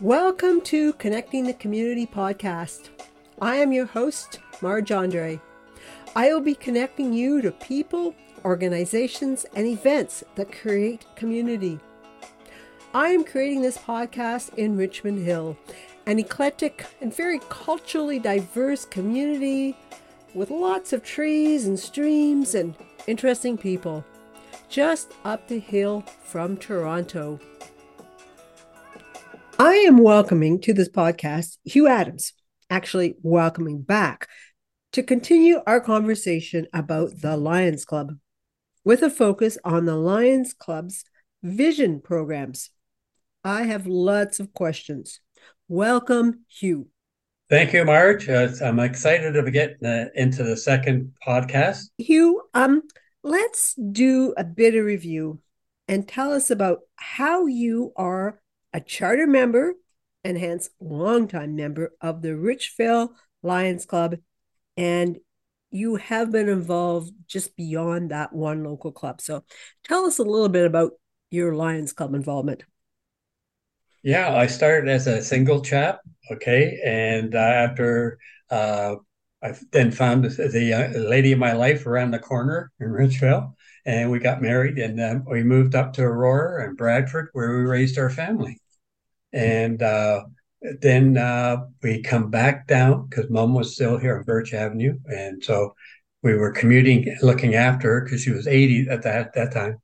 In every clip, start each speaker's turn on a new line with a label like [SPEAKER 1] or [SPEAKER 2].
[SPEAKER 1] Welcome to Connecting the Community podcast. I am your host, Marj Andre. I will be connecting you to people, organizations, and events that create community. I am creating this podcast in Richmond Hill, an eclectic and very culturally diverse community with lots of trees and streams and interesting people, just up the hill from Toronto. I am welcoming to this podcast Hugh Adams, actually welcoming back to continue our conversation about the Lions Club with a focus on the Lions Club's vision programs. I have lots of questions. Welcome, Hugh.
[SPEAKER 2] Thank you, Marj. Uh, I'm excited to get uh, into the second podcast.
[SPEAKER 1] Hugh, um, let's do a bit of review and tell us about how you are a charter member and hence longtime member of the Richvale Lions Club. And you have been involved just beyond that one local club. So tell us a little bit about your Lions Club involvement.
[SPEAKER 2] Yeah, I started as a single chap. Okay. And uh, after uh, I then found the uh, lady of my life around the corner in Richvale and we got married and uh, we moved up to Aurora and Bradford where we raised our family. And uh, then uh, we come back down because mom was still here on Birch Avenue and so we were commuting looking after her because she was 80 at that that time.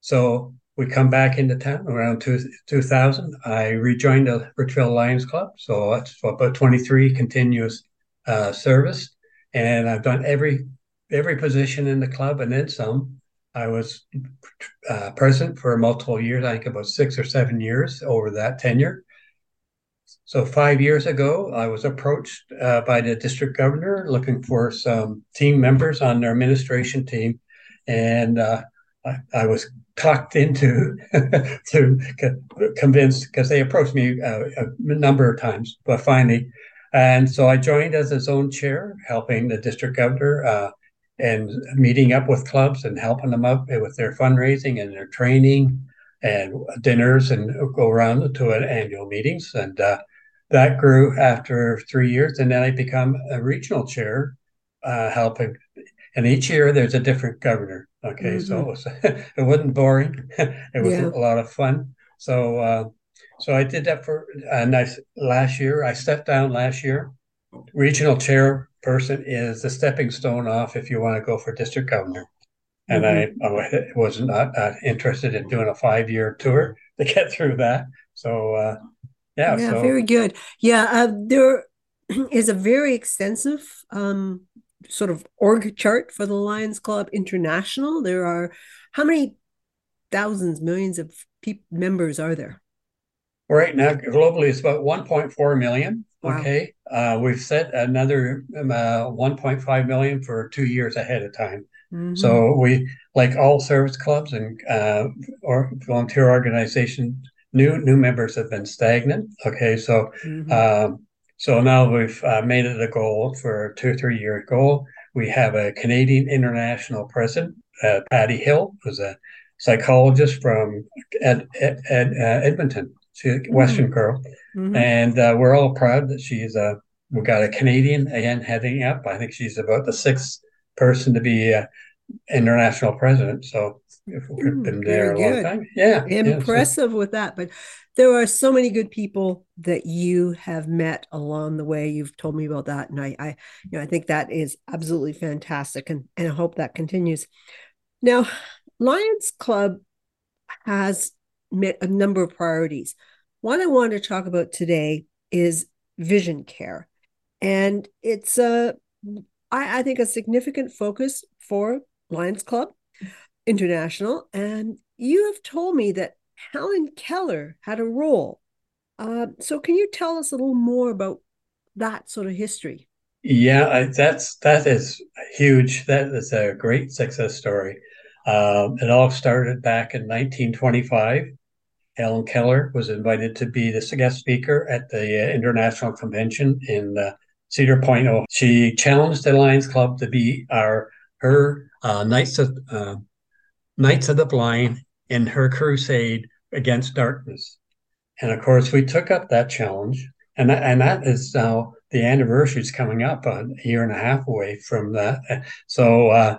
[SPEAKER 2] So we come back into town around two, 2000 I rejoined the Richvale Lions Club so that's about 23 continuous uh, service. And I've done every every position in the club and then some I was uh, president for multiple years, I think about six or seven years over that tenure. So, five years ago, I was approached uh, by the district governor looking for some team members on their administration team. And uh, I, I, was talked into to convinced because they approached me uh, a number of times, but finally. And so I joined as a zone chair, helping the district governor uh, and meeting up with clubs and helping them up with their fundraising and their training and dinners and go around to annual meetings. And uh, that grew after three years. And then I become a regional chair, uh, helping. And each year there's a different governor. Okay, mm-hmm. so it, was, it wasn't boring. it was yeah. a lot of fun. So, uh, so I did that for and I last year. I stepped down last year, regional chair person is the stepping stone off if you want to go for district governor. And mm-hmm. I, I was not uh, interested in doing a five year tour to get through that. So, uh, yeah.
[SPEAKER 1] Yeah,
[SPEAKER 2] so.
[SPEAKER 1] very good. Yeah, uh, there is a very extensive um, sort of org chart for the Lions Club International. There are how many thousands, millions of pe- members are there?
[SPEAKER 2] Right now, globally, it's about 1.4 million. Wow. Okay. Uh, we've set another um, uh, 1.5 million for two years ahead of time. Mm-hmm. So we, like all service clubs and uh, or volunteer organizations, new new members have been stagnant. Okay, so mm-hmm. um, so now we've uh, made it a goal for a two or three year goal. We have a Canadian international president, uh, Patti Hill, who's a psychologist from Ed, Ed, Ed, uh, Edmonton. She's a Western mm-hmm. girl, mm-hmm. and uh, we're all proud that she's a. We've got a Canadian again heading up. I think she's about the sixth person to be a international president. So we've mm, been there a long time. Yeah,
[SPEAKER 1] impressive yeah, so. with that. But there are so many good people that you have met along the way. You've told me about that, and I, I, you know, I think that is absolutely fantastic, and and I hope that continues. Now, Lions Club has met a number of priorities. One I want to talk about today is vision care. And it's a, I, I think, a significant focus for Lions Club International. And you have told me that Helen Keller had a role. Uh, so, can you tell us a little more about that sort of history?
[SPEAKER 2] Yeah, that's that is huge. That is a great success story. Um, it all started back in 1925 Helen Keller was invited to be the guest speaker at the uh, International Convention in uh, Cedar Point. Oh, she challenged the Lions Club to be our her uh, Knights of uh, Knights of the Blind in her crusade against darkness. And of course, we took up that challenge, and that, and that is now the anniversary is coming up a year and a half away from that. So uh,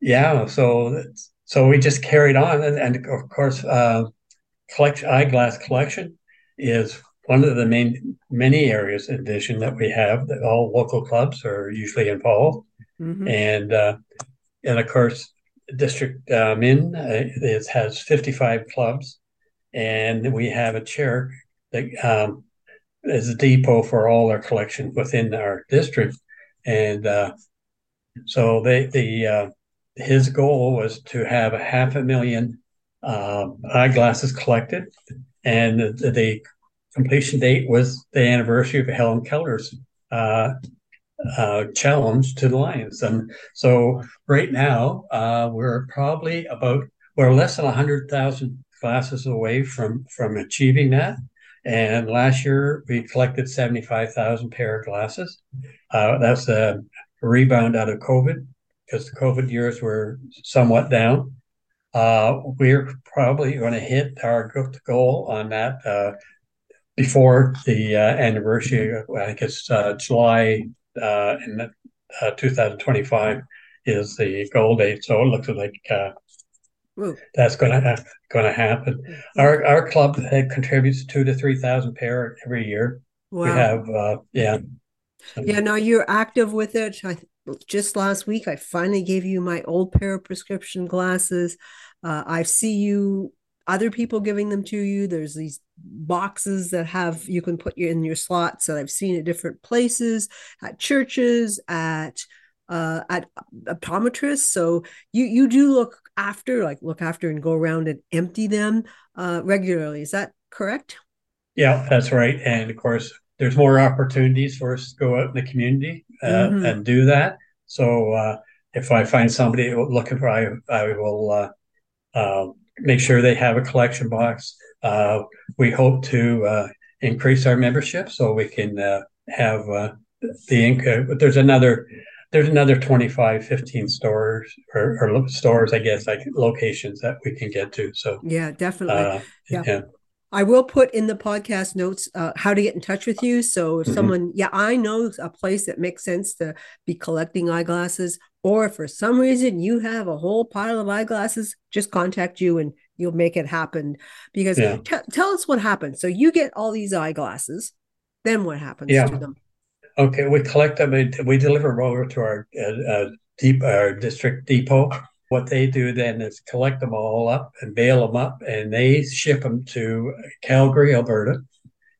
[SPEAKER 2] yeah, so so we just carried on, and, and of course, uh, collection eyeglass collection is one of the main many areas in vision that we have that all local clubs are usually involved, mm-hmm. and uh, and of course, District uh, Min uh, it has fifty five clubs, and we have a chair that um, is a depot for all our collection within our district, and uh, so they the uh, his goal was to have a half a million uh, eyeglasses collected, and the, the, completion date was the anniversary of Helen Keller's uh, uh, challenge to the Lions. And so right now uh, we're probably about we're less than hundred thousand glasses away from from achieving that. And last year we collected seventy five thousand pair of glasses. Uh, that's a rebound out of COVID because the COVID years were somewhat down. Uh, we're probably going to hit our goal on that uh, before the uh, anniversary. I think it's uh, July uh, in uh, 2025 is the goal date. So it looks like that's going to going to happen. Our our club contributes two to three thousand pair every year. Wow. We have yeah.
[SPEAKER 1] Yeah, now you're active with it. I just last week i finally gave you my old pair of prescription glasses. Uh, i see you other people giving them to you. There's these boxes that have you can put in your slots that i've seen at different places at churches at uh, at optometrists. So you you do look after like look after and go around and empty them uh, regularly. Is that correct?
[SPEAKER 2] Yeah that's right. And of course there's more opportunities for us to go out in the community uh, mm-hmm. and do that. So uh, if I find somebody looking for, I, I will uh, uh make sure they have a collection box. Uh, we hope to uh, increase our membership so we can have the income. But there's another there's another 25 15 stores or, or, stores i guess like locations that we can get to so
[SPEAKER 1] yeah definitely yeah. yeah. I will put in the podcast notes uh, how to get in touch with you. So if mm-hmm. someone, yeah, I know a place that makes sense to be collecting eyeglasses, or if for some reason you have a whole pile of eyeglasses, just contact you and you'll make it happen. Because yeah. t- tell us what happens. So you get all these eyeglasses, then what happens yeah. to them?
[SPEAKER 2] Okay, we collect them. And we deliver them over to our uh, uh, deep our district depot what they do then is collect them all up and bale them up, and they ship them to Calgary, Alberta.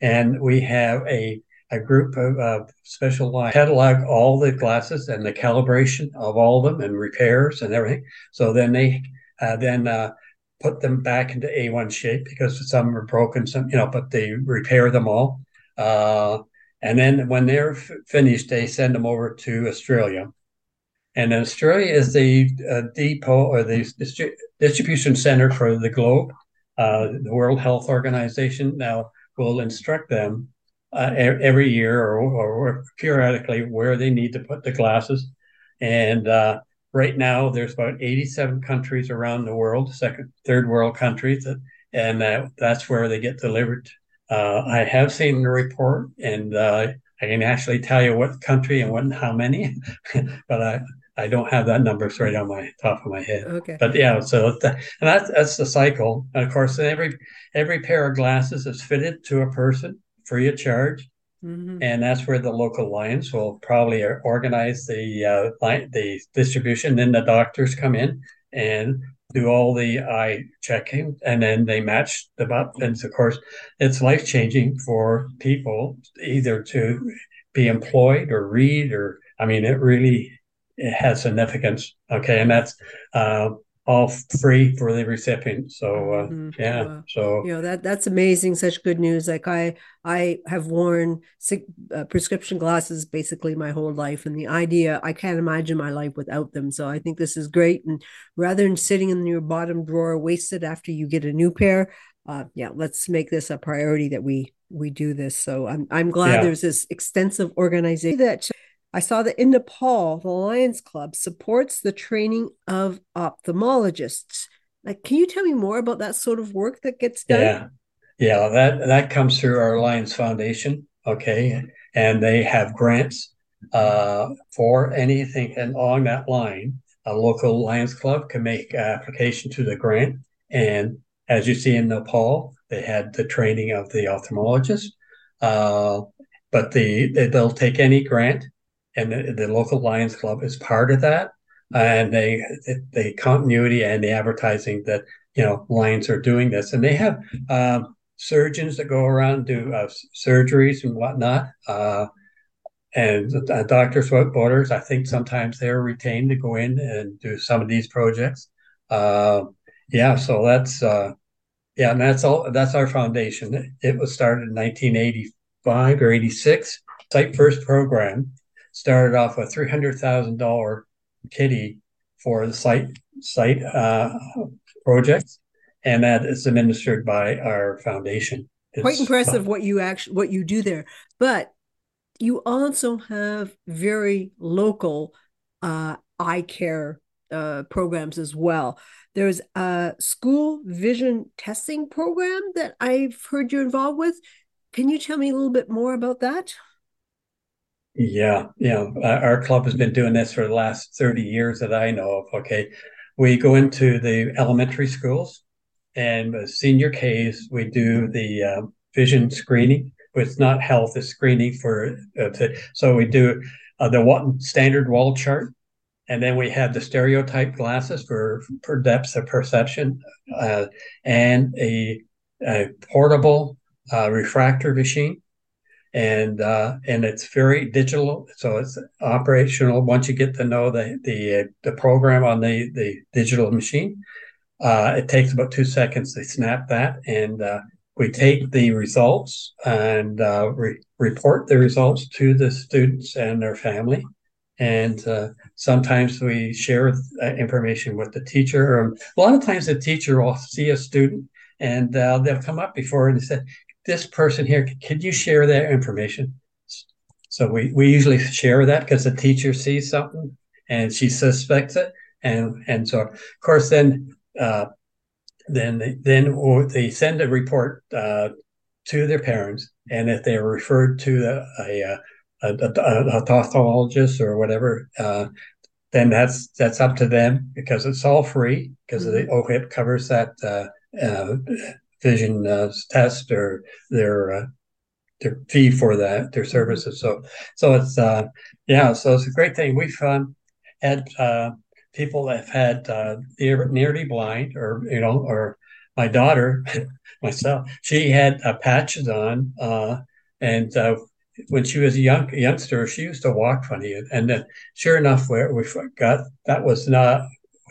[SPEAKER 2] And we have a a group of uh, special line catalog all the glasses and the calibration of all of them and repairs and everything. So then they uh, then uh, put them back into A1 shape because some are broken, some you know, but they repair them all. Uh, and then when they're f- finished, they send them over to Australia and Australia is the uh, depot or the distri- distribution center for the globe. Uh, the World Health Organization now will instruct them uh, every year or, or, periodically where they need to put the glasses. And uh, right now, there's about 87 countries around the world, second, third world countries, that, and that's where they get delivered. Uh, I have seen the report, and uh, I can actually tell you what country and what how many, but I I don't have that number right on my top of my head.
[SPEAKER 1] Okay.
[SPEAKER 2] But yeah, so and that's that's the cycle. And of course, every every pair of glasses is fitted to a person free of charge, mm-hmm. and that's where the local Lions will probably organize the uh, the distribution. Then the doctors come in and do all the eye checking, and then they match them up. And of course, it's life changing for people either to be employed or read or I mean, it really has significance. Okay, and that's uh, all free for the recipient. So uh, mm-hmm. yeah, wow. so
[SPEAKER 1] you know that that's amazing. Such good news. Like I I have worn uh, prescription glasses basically my whole life, and the idea I can't imagine my life without them. So I think this is great. And rather than sitting in your bottom drawer wasted after you get a new pair, uh, yeah, let's make this a priority that we we do this. So I'm I'm glad yeah. there's this extensive organization that I saw that in Nepal, the Lions Club supports the training of ophthalmologists. Like, can you tell me more about that sort of work that gets done?
[SPEAKER 2] Yeah, Yeah, that that comes through our Lions Foundation. Okay, and they have grants uh, for anything and along that line. A local Lions Club can make application to the grant, and as you see in Nepal, they had the training of the ophthalmologist. Uh, but the, they, will take any grant, and the, the, local Lions Club is part of that, and they the continuity and the advertising that you know Lions are doing this, and they have um, surgeons that go around do uh, surgeries and whatnot. Uh, and uh, Doctors Without Borders, I think sometimes they're retained to go in and do some of these projects. Uh, yeah, so that's uh, yeah, and that's all. That's our foundation. It was started in 1985 or 86. SightFirst program started off a three hundred thousand dollar kitty for the site site uh, projects, and that is administered by our foundation.
[SPEAKER 1] It's Quite impressive what you actually what you do there, but you also have very local uh, eye care uh, programs as well. There's a school vision testing program that I've heard you're involved with. Can you tell me a little bit more about that?
[SPEAKER 2] Yeah, yeah. Our club has been doing this for the last 30 years that I know of. Okay. We go into the elementary schools and senior Ks, we do the uh, vision screening. It's not health, it's screening for, uh, to, so we do uh, the one standard wall chart and then we have the stereotype glasses for for depth of perception, uh, and a, a portable uh, refractor machine, and uh, and it's very digital, so it's operational. Once you get to know the the the program on the the digital machine, uh, it takes about two seconds to snap that, and uh, we take the results and uh, re- report the results to the students and their family and uh, sometimes we share information with the teacher. A lot of times, the teacher will see a student and uh, they'll come up before and say, "This person here, can you share their information?" So we, we usually share that because the teacher sees something and she suspects it, and and so of course then uh, then then they send a report uh, to their parents, and if they're referred to a, a a, a, a ophthalmologist or whatever, uh, then that's that's up to them because it's all free because mm-hmm. the OHIP covers that uh, uh, vision uh, test or their uh, their fee for that their services. So so it's uh, yeah, so it's a great thing. We've um, had people that have had nearly blind or you know or my daughter myself she had patches on and uh, when she was a young youngster, she used to walk funny, and then sure enough, where we got that was not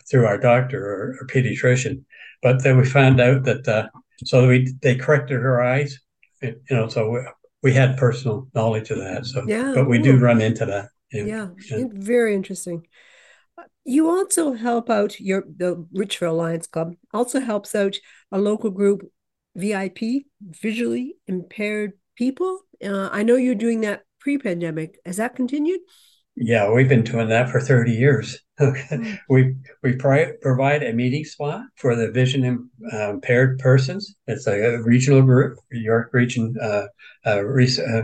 [SPEAKER 2] through our doctor or, or pediatrician, but then we found out that uh, so we they corrected her eyes, you know, so we, we had personal knowledge of that. So yeah, but we do run into that.
[SPEAKER 1] Yeah, yeah, very interesting. You also help out your the Richvale Lions Club also helps out a local group, VIP, visually impaired people uh, I know you're doing that pre-pandemic. Has that continued?
[SPEAKER 2] Yeah, we've been doing that for 30 years. Hmm. we we pri- provide a meeting spot for the vision uh, impaired persons. It's a, regional group, York Region uh, uh, uh,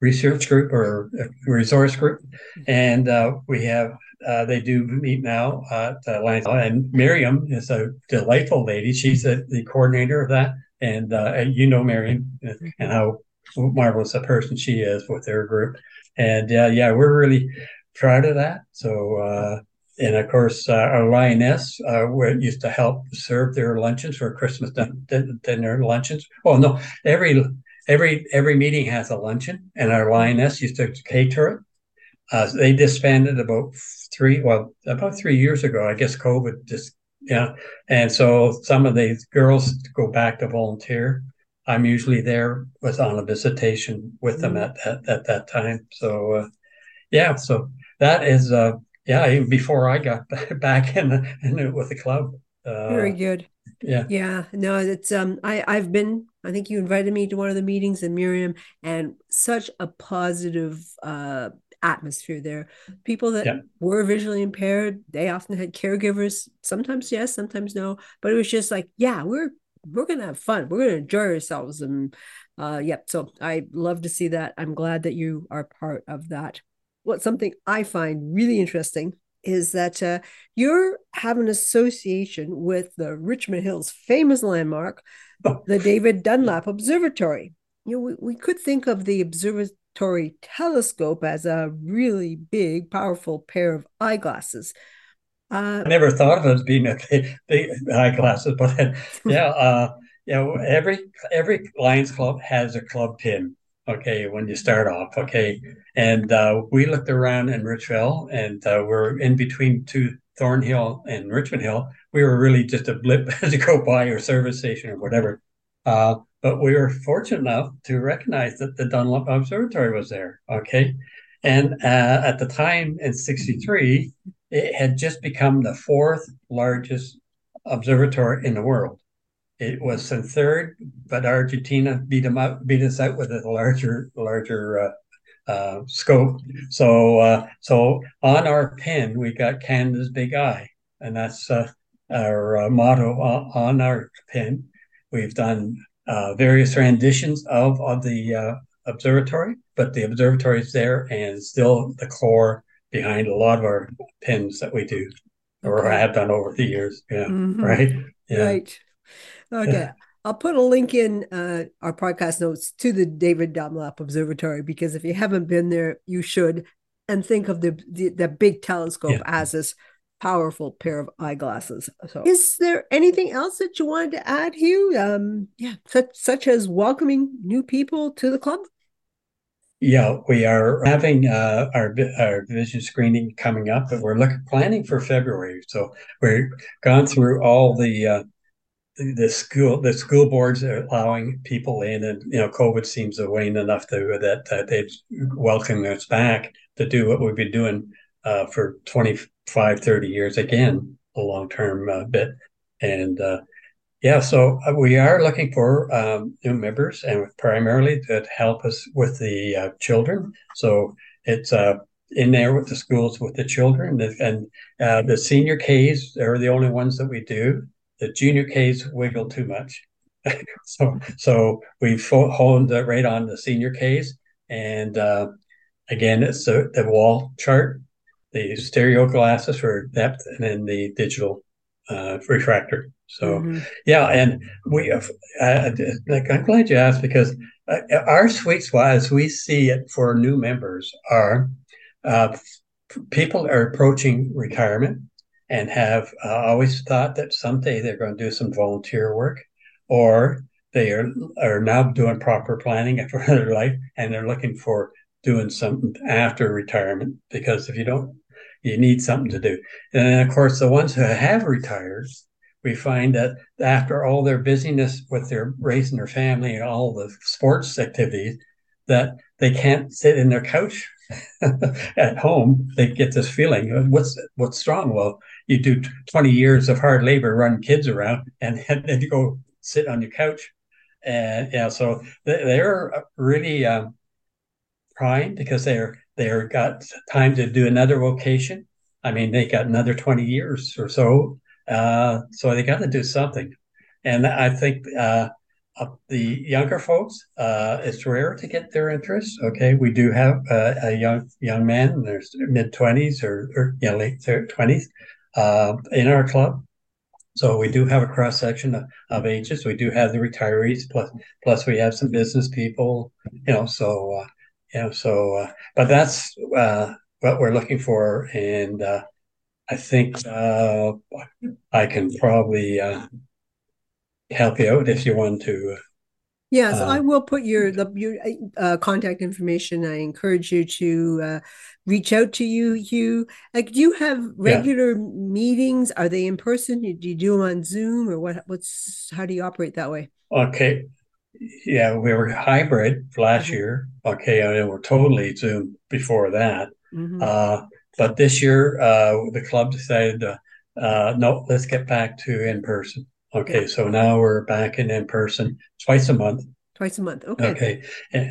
[SPEAKER 2] research group or resource group, and uh, we have uh, they do meet now at uh, Lions. And Miriam is a delightful lady. She's a, the coordinator of that, and uh, you know Miriam and how marvelous a person she is with their group. And uh, yeah, we're really proud of that. So, uh, and of course, uh, our lioness uh, used to help serve their luncheons for Christmas dinner luncheons. Oh no, every every every meeting has a luncheon, and our lioness used to cater it. Uh, they disbanded about three, well, about three years ago. I guess COVID just yeah, and so some of the girls go back to volunteer, I'm usually there was on a visitation with them mm-hmm. at, at, at that time. So, uh, yeah, so that is, uh, yeah, even before I got back in, the, in with the club.
[SPEAKER 1] Uh, Very good.
[SPEAKER 2] Yeah.
[SPEAKER 1] Yeah. No, it's, um, I, I've been, I think you invited me to one of the meetings in Miriam and such a positive, uh, atmosphere there. People that yeah. were visually impaired, they often had caregivers. Sometimes yes, sometimes no. But it was just like, yeah, we're we're gonna have fun. We're gonna enjoy ourselves. And uh, yep. So I love to see that. I'm glad that you are part of that. What something I find really interesting is that uh, you have an association with the Richmond Hills famous landmark, the David Dunlap Observatory. You know, we, we could think of the observatory telescope as a really big, powerful pair of eyeglasses.
[SPEAKER 2] Uh, I never thought of it as being a big, eyeglasses, but yeah, uh, you know, every every Lions Club has a club pin okay, when you start off, okay. And uh, we looked around in Richvale and uh, we're in between two Thornhill and Richmond Hill. We were really just a blip as you go by or service station or whatever. Uh, but we were fortunate enough to recognize that the Dunlap Observatory was there, okay. And uh, at the time in 63, it had just become the fourth largest observatory in the world. It was in third, but Argentina beat them out, beat us out with a larger, larger uh, uh, scope. So, uh, so on our pin, we got Canada's Big Eye, and that's uh, our uh, motto on our pin. We've done uh, various renditions of of the observatory, but the observatory is there and still the core behind a lot of our pins that we do or have done over the years. Yeah, mm-hmm. right.
[SPEAKER 1] Yeah. Right. Okay. Yeah. I'll put a link in uh, our podcast notes to the David Dunlap Observatory because if you haven't been there, you should. And think of the the, the big telescope yeah. as this powerful pair of eyeglasses. So, is there anything else that you wanted to add, Hugh? Um, yeah, such such as welcoming new people to the club.
[SPEAKER 2] Yeah, we are having uh, our our vision screening coming up, but we're looking planning for February. So we've gone through all the uh, the school the school boards are allowing people in and you know covid seems to wane enough to that they've welcomed us back to do what we've been doing uh, for 25 30 years again a long-term uh, bit and uh, yeah so uh, we are looking for um, new members and primarily to help us with the uh, children so it's in there with the schools with the children and the senior Ks are the only ones that we do the junior Ks wiggle too much. so so we honed right on the senior Ks. And uh, again, it's the, the wall chart, the stereo glasses for depth, and then the digital uh, refractor. So mm-hmm. yeah, and we have, uh, like I'm glad you asked because uh, our sweet spot, as we see it for new members, are uh, people are approaching retirement and have uh, always thought that someday they're going to do some volunteer work or they are, are now doing proper planning for their life and they're looking for doing something after retirement because if you don't you need something to do and then of course the ones who have retired we find that after all their busyness with their raising their family and all the sports activities that they can't sit in their couch at home. They get this feeling what's what's wrong well you do 20 years of hard labor run kids around and then you go sit on your couch. And yeah so they're really um, primed because they're they're got time to do another vocation. I mean they got another 20 years or so uh, so they got to do something and i think uh, the younger folks, uh, it's rare to get their interest. Okay, we do have uh, a young young man in their mid twenties or, or you know, late twenties uh, in our club. So we do have a cross section of, of, ages. We do have the retirees plus plus we have some business people. You know, so uh, you know, so but that's what we're looking for, and I think uh, I can probably uh, help you out if you want to.
[SPEAKER 1] Yes, uh, I will put your the your uh, contact information. I encourage you to uh, reach out to you. You like, do you have regular yeah. meetings? Are they in person? Do you do them on Zoom or what? What's how do you operate that way?
[SPEAKER 2] Okay, yeah, we were hybrid last mm-hmm. year. Okay, and we're totally Zoom before that. Mm-hmm. Uh, but this year, uh, the club decided, uh, no, let's get back to in person. Okay, so now we're back in in person twice a month.
[SPEAKER 1] Twice a month. Okay.
[SPEAKER 2] Okay.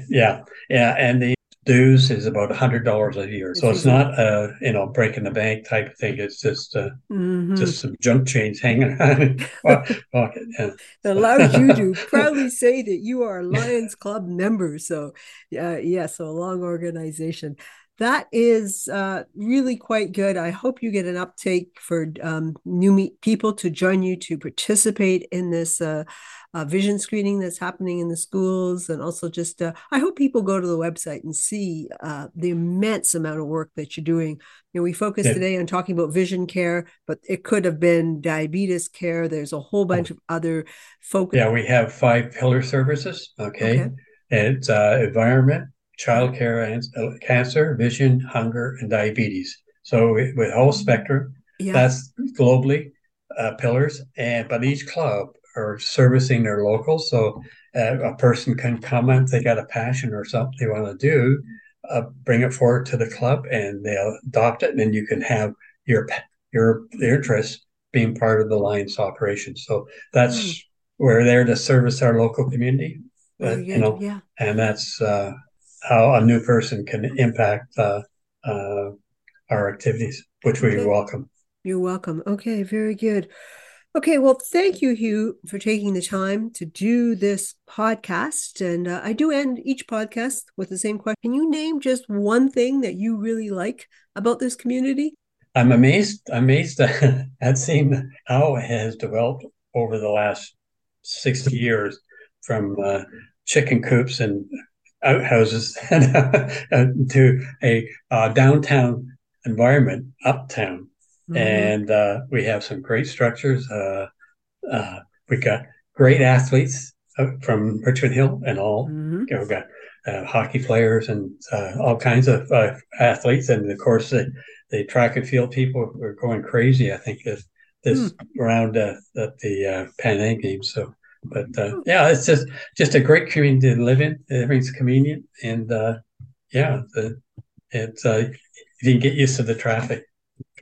[SPEAKER 2] Yeah. Yeah. And the dues is about a hundred dollars a year. So it's not a you know breaking the bank type of thing. It's just uh, mm-hmm. just some junk change hanging around pocket.
[SPEAKER 1] Yeah. It allows you to proudly say that you are a Lions Club member. So uh, yeah, so a long organization. That is uh, really quite good. I hope you get an uptake for um, new meet people to join you to participate in this uh, uh, vision screening that's happening in the schools and also just uh, i hope people go to the website and see uh, the immense amount of work that you're doing you know we focused yeah. today on talking about vision care but it could have been diabetes care there's a whole bunch of other focus
[SPEAKER 2] yeah we have five pillar services okay, okay. it's uh, environment childcare and uh, cancer vision hunger and diabetes so with whole spectrum yeah. that's globally uh, pillars and but each club are servicing their locals. So uh, a person can comment, they got a passion or something they want to do, uh, bring it forward to the club and they'll adopt it. And then you can have your, your, interest being part of the Lions operation. So that's, mm. we're there to service our local community, you know, yeah. and that's, uh, how a new person can impact, uh, uh, our activities, which we okay. welcome.
[SPEAKER 1] You're welcome. Okay, very good. Okay, well, thank you, Hugh, for taking the time to do this podcast. And uh, I do end each podcast with the same question. Can you name just one thing that you really like about this community?
[SPEAKER 2] I'm amazed, amazed at seeing how it has developed over the last 60 years from uh, chicken coops and outhouses to a uh, downtown environment, uptown Mm-hmm. And uh, we have some great structures. Uh, uh, we got great athletes uh, from Richmond Hill and all. Mm-hmm. We've got uh, hockey players and uh, all kinds of athletes. And of course, the, the track and field people were going crazy, I think, this, this mm. round at the Pan Am Games. So, but hmm. yeah, it's just just a great community to live in. Everything's convenient, and yeah, the, it's you can get used to the traffic.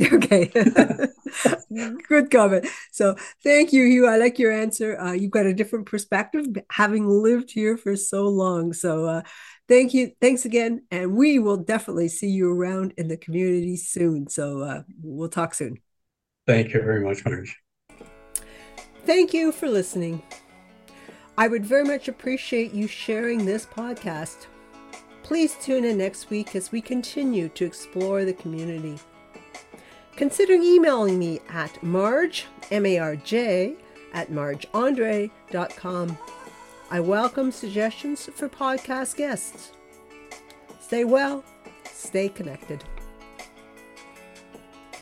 [SPEAKER 1] Okay. Good comment. So thank you, Hugh. I like your answer. Uh, you've got a different perspective having lived here for so long. So uh, thank you. Thanks again. And we will definitely see you around in the community soon. So uh, we'll talk soon.
[SPEAKER 2] Thank you very much, Marj.
[SPEAKER 1] Thank you for listening. I would very much appreciate you sharing this podcast. Please tune in next week as we continue to explore the community consider emailing me at marj, M-A-R-J, at marjandre.com. I welcome suggestions for podcast guests. Stay well, stay connected.